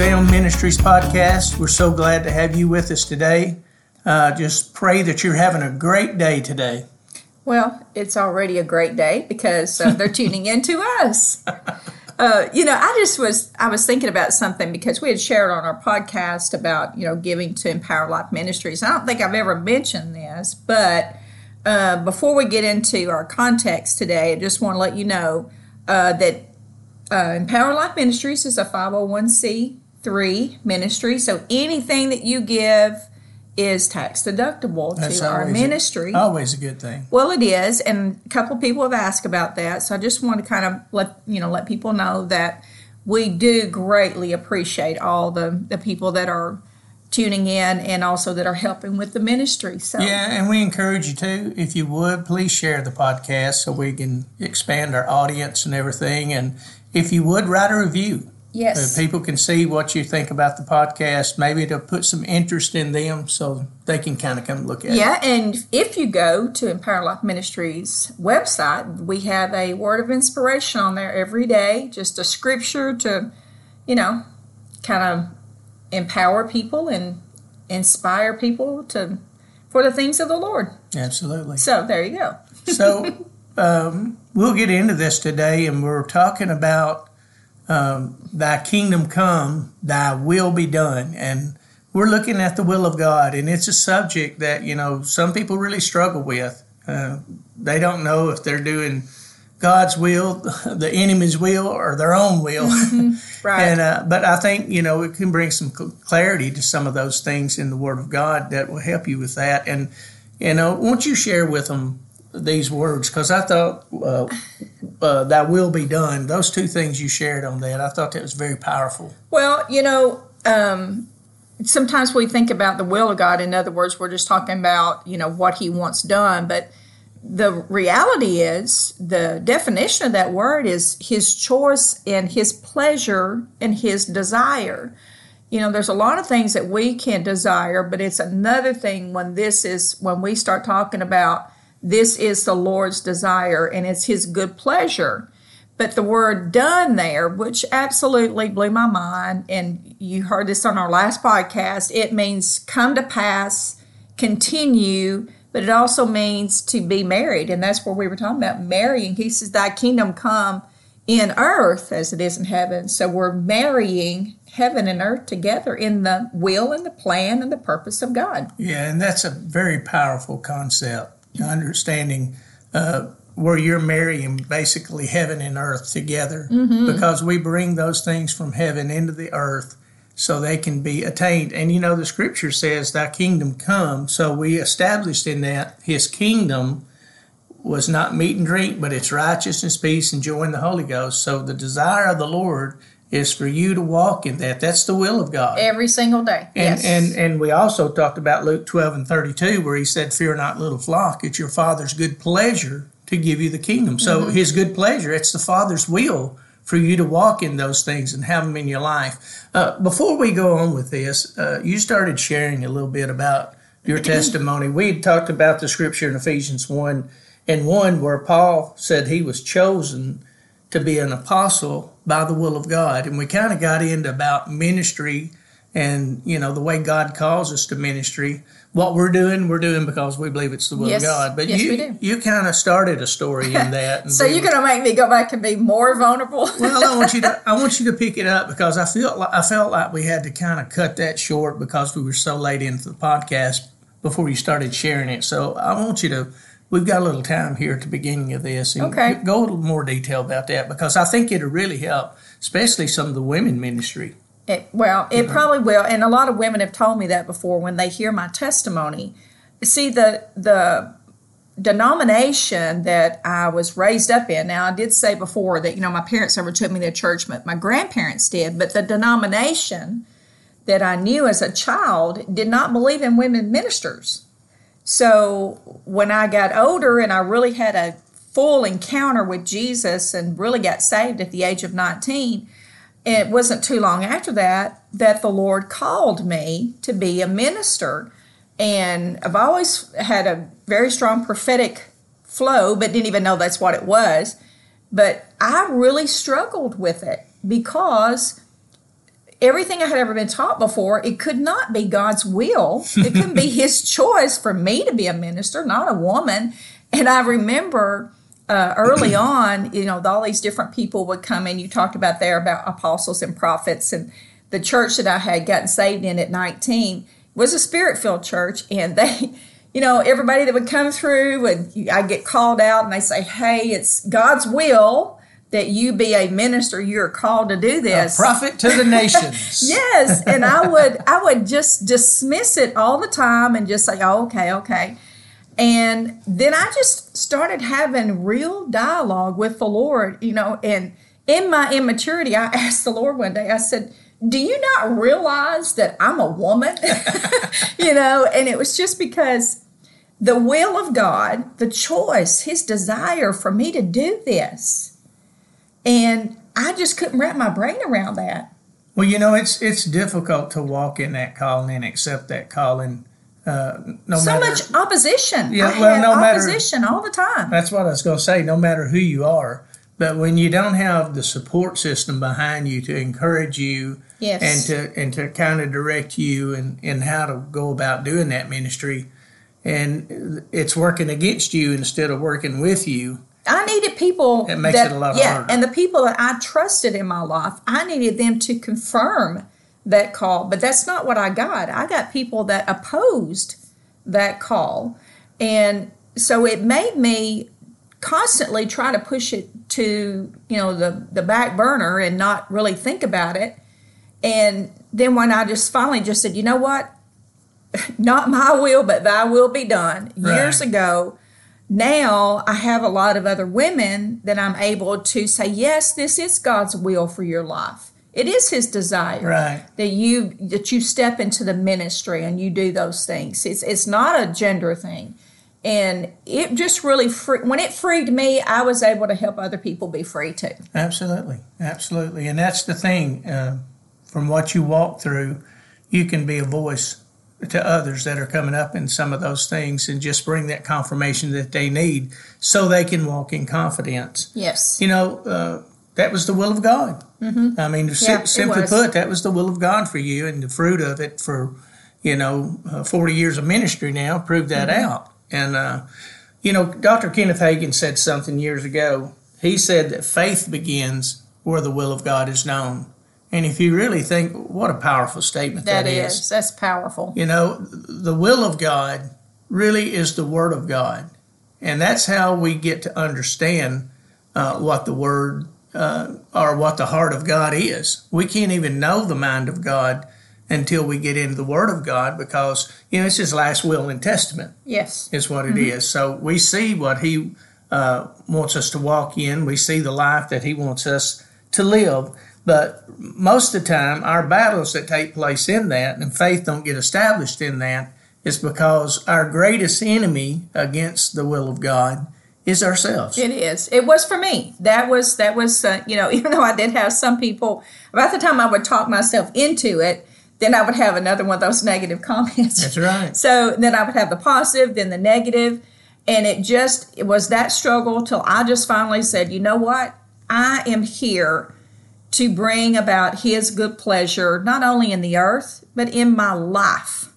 W2M Ministries podcast. We're so glad to have you with us today. Uh, just pray that you're having a great day today. Well, it's already a great day because uh, they're tuning in to us. Uh, you know, I just was I was thinking about something because we had shared on our podcast about you know giving to Empower Life Ministries. I don't think I've ever mentioned this, but uh, before we get into our context today, I just want to let you know uh, that uh, Empower Life Ministries is a 501c3 ministry. So anything that you give is tax deductible That's to our always a- ministry. Always a good thing. Well, it is, and a couple people have asked about that. So I just want to kind of let you know let people know that we do greatly appreciate all the the people that are tuning in and also that are helping with the ministry. So Yeah, and we encourage you to, if you would, please share the podcast so we can expand our audience and everything. And if you would, write a review. Yes, Uh, people can see what you think about the podcast. Maybe it'll put some interest in them so they can kind of come look at it. Yeah, and if you go to Empower Life Ministries website, we have a word of inspiration on there every day, just a scripture to, you know, kind of empower people and inspire people to for the things of the Lord. Absolutely. So there you go. So um, we'll get into this today, and we're talking about um, "Thy kingdom come, Thy will be done," and we're looking at the will of God, and it's a subject that you know some people really struggle with. Uh, they don't know if they're doing God's will, the enemy's will, or their own will. Right. And uh, but I think you know it can bring some clarity to some of those things in the Word of God that will help you with that. And you know, won't you share with them these words? Because I thought uh, uh, that will be done. Those two things you shared on that, I thought that was very powerful. Well, you know, um, sometimes we think about the will of God. In other words, we're just talking about, you know, what He wants done. But the reality is, the definition of that word is His choice and His pleasure and His desire. You know, there's a lot of things that we can desire, but it's another thing when this is, when we start talking about this is the Lord's desire and it's His good pleasure. But the word done there, which absolutely blew my mind, and you heard this on our last podcast, it means come to pass, continue, but it also means to be married. And that's where we were talking about marrying. He says, Thy kingdom come in earth as it is in heaven. So we're marrying heaven and earth together in the will and the plan and the purpose of God. Yeah, and that's a very powerful concept. Understanding uh, where you're marrying basically heaven and earth together, because we bring those things from heaven into the earth so they can be attained. And you know, the scripture says, Thy kingdom come. So we established in that His kingdom was not meat and drink, but it's righteousness, peace, and joy in the Holy Ghost. So the desire of the Lord is for you to walk in that. That's the will of God. Every single day. And, yes. and and we also talked about Luke 12 and 32 where he said fear not little flock it's your father's good pleasure to give you the kingdom. So Mm-hmm. his good pleasure it's the father's will for you to walk in those things and have them in your life. Uh, before we go on with this, uh, you started sharing a little bit about your testimony. We had talked about the scripture in Ephesians 1 and 1 where Paul said he was chosen to be an apostle by the will of God. And we kind of got into about ministry and, you know, the way God calls us to ministry. What we're doing, we're doing because we believe it's the will Yes. of God. But Yes, you, you kind of started a story in that. and so you're going to make me go back and be more vulnerable? well, I want you to I want you to pick it up because I felt like, I felt like we had to kind of cut that short because we were so late into the podcast before you started sharing it. So I want you to we've got a little time here at the beginning of this and Okay. go a little more detail about that because I think it'll really help, especially some of the women ministry. It, well, it probably will, and a lot of women have told me that before when they hear my testimony. See the the denomination that I was raised up in. Now, I did say before that you know my parents never took me to church, but my grandparents did. But the denomination that I knew as a child did not believe in women ministers. So when I got older and I really had a full encounter with Jesus and really got saved at the age of 19, it wasn't too long after that that the Lord called me to be a minister. And I've always had a very strong prophetic flow, but didn't even know that's what it was. But I really struggled with it because everything I had ever been taught before, it could not be God's will. It couldn't be His choice for me to be a minister, not a woman. And I remember uh, early on, you know, all these different people would come in. You talked about there about apostles and prophets, and the church that I had gotten saved in at 19 was a spirit filled church, and they. You know, everybody that would come through, and I get called out, and they say, "Hey, it's God's will that you be a minister you're called to do this a prophet to the nations. Yes and i would i would just dismiss it all the time and just say oh, okay okay. And then i just started having real dialogue with the lord you know and in my immaturity i asked the lord one day i said do you not realize that i'm a woman? You know and it was just because the will of god the choice his desire for me to do this and I just couldn't wrap my brain around that. Well, you know, it's it's difficult to walk in that calling and accept that calling. Uh, no so matter, much opposition. Yeah, I well, no opposition matter, all the time. That's what I was going to say. No matter who you are, but when you don't have the support system behind you to encourage you yes. and to and to kind of direct you and and how to go about doing that ministry, and it's working against you instead of working with you, I needed people it makes that, it a lot yeah, harder. and the people that I trusted in my life, I needed them to confirm that call. But that's not what I got. I got people that opposed that call. And so it made me constantly try to push it to, you know, the, the back burner and not really think about it. And then when I just finally just said, you know what? Not my will, but thy will be done. Right. Years ago, now I have a lot of other women that I'm able to say, yes, this is God's will for your life. It is His desire right. that you that you step into the ministry and you do those things. It's it's not a gender thing, and it just really free, when it freed me, I was able to help other people be free too. Absolutely, absolutely, and that's the thing. Uh, from what you walk through, you can be a voice to others that are coming up in some of those things and just bring that confirmation that they need so they can walk in confidence. Yes. You know, uh, that was the will of God. Mm-hmm. I mean, Yeah, simply put, that was the will of God for you, and the fruit of it for, you know, uh, 40 years of ministry now proved that Mm-hmm. out. And, uh, you know, Dr. Kenneth Hagin said something years ago. He said that faith begins where the will of God is known. And if you really think, what a powerful statement that that is. That's powerful. you know, the will of God really is the Word of God. And that's how we get to understand uh, what the Word uh, or what the heart of God is. We can't even know the mind of God until we get into the Word of God because, you know, it's His last will and testament Yes. is what it is. So we see what He uh, wants us to walk in. We see the life that He wants us to live. But most of the time, our battles that take place in that and faith don't get established in that is because our greatest enemy against the will of God is ourselves. It is. It was for me. That was that was uh, you know even though I did have some people about the time I would talk myself into it, then I would have another one of those negative comments. That's right. So then I would have the positive, then the negative, and it just it was that struggle till I just finally said, you know what, I am here to bring about His good pleasure not only in the earth but in my life.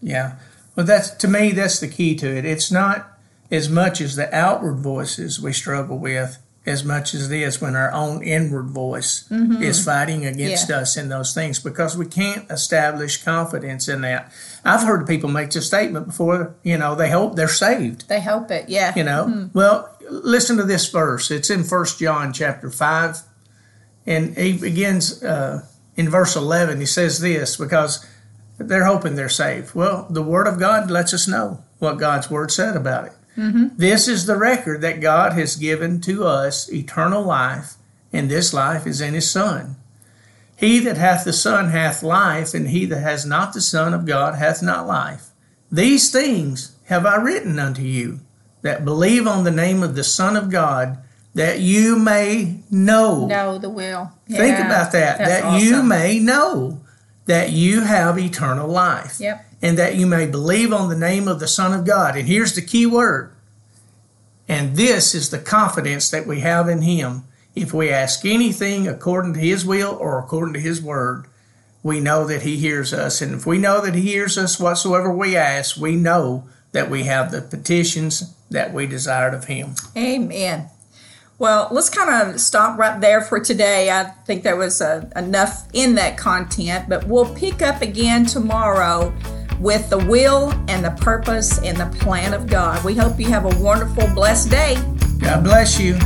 Yeah. Well, that's to me, that's the key to it. It's not as much as the outward voices we struggle with as much as this when our own inward voice mm-hmm. is fighting against Yeah. us in those things because we can't establish confidence in that. I've heard people make this statement before, you know, they hope they're saved, They hope it, yeah. you know. Mm-hmm. Well, listen to this verse. It's in First John chapter 5 and he begins uh, in verse 11. He says this because they're hoping they're saved. Well, the Word of God lets us know what God's Word said about it. This is the record that God has given to us eternal life, and this life is in His Son. He that hath the Son hath life, and he that has not the Son of God hath not life. These things have I written unto you, that believe on the name of the Son of God, that you may know. know the will. Think about that. That you may know that you have eternal life. Yep. And that you may believe on the name of the Son of God. And here's the key word. And this is the confidence that we have in Him. If we ask anything according to His will or according to His word, we know that He hears us. And if we know that He hears us whatsoever we ask, we know that we have the petitions that we desired of Him. Amen. Well, let's kind of stop right there for today. I think there was uh, enough in that content, but we'll pick up again tomorrow with the will and the purpose and the plan of God. We hope you have a wonderful, blessed day. God bless you.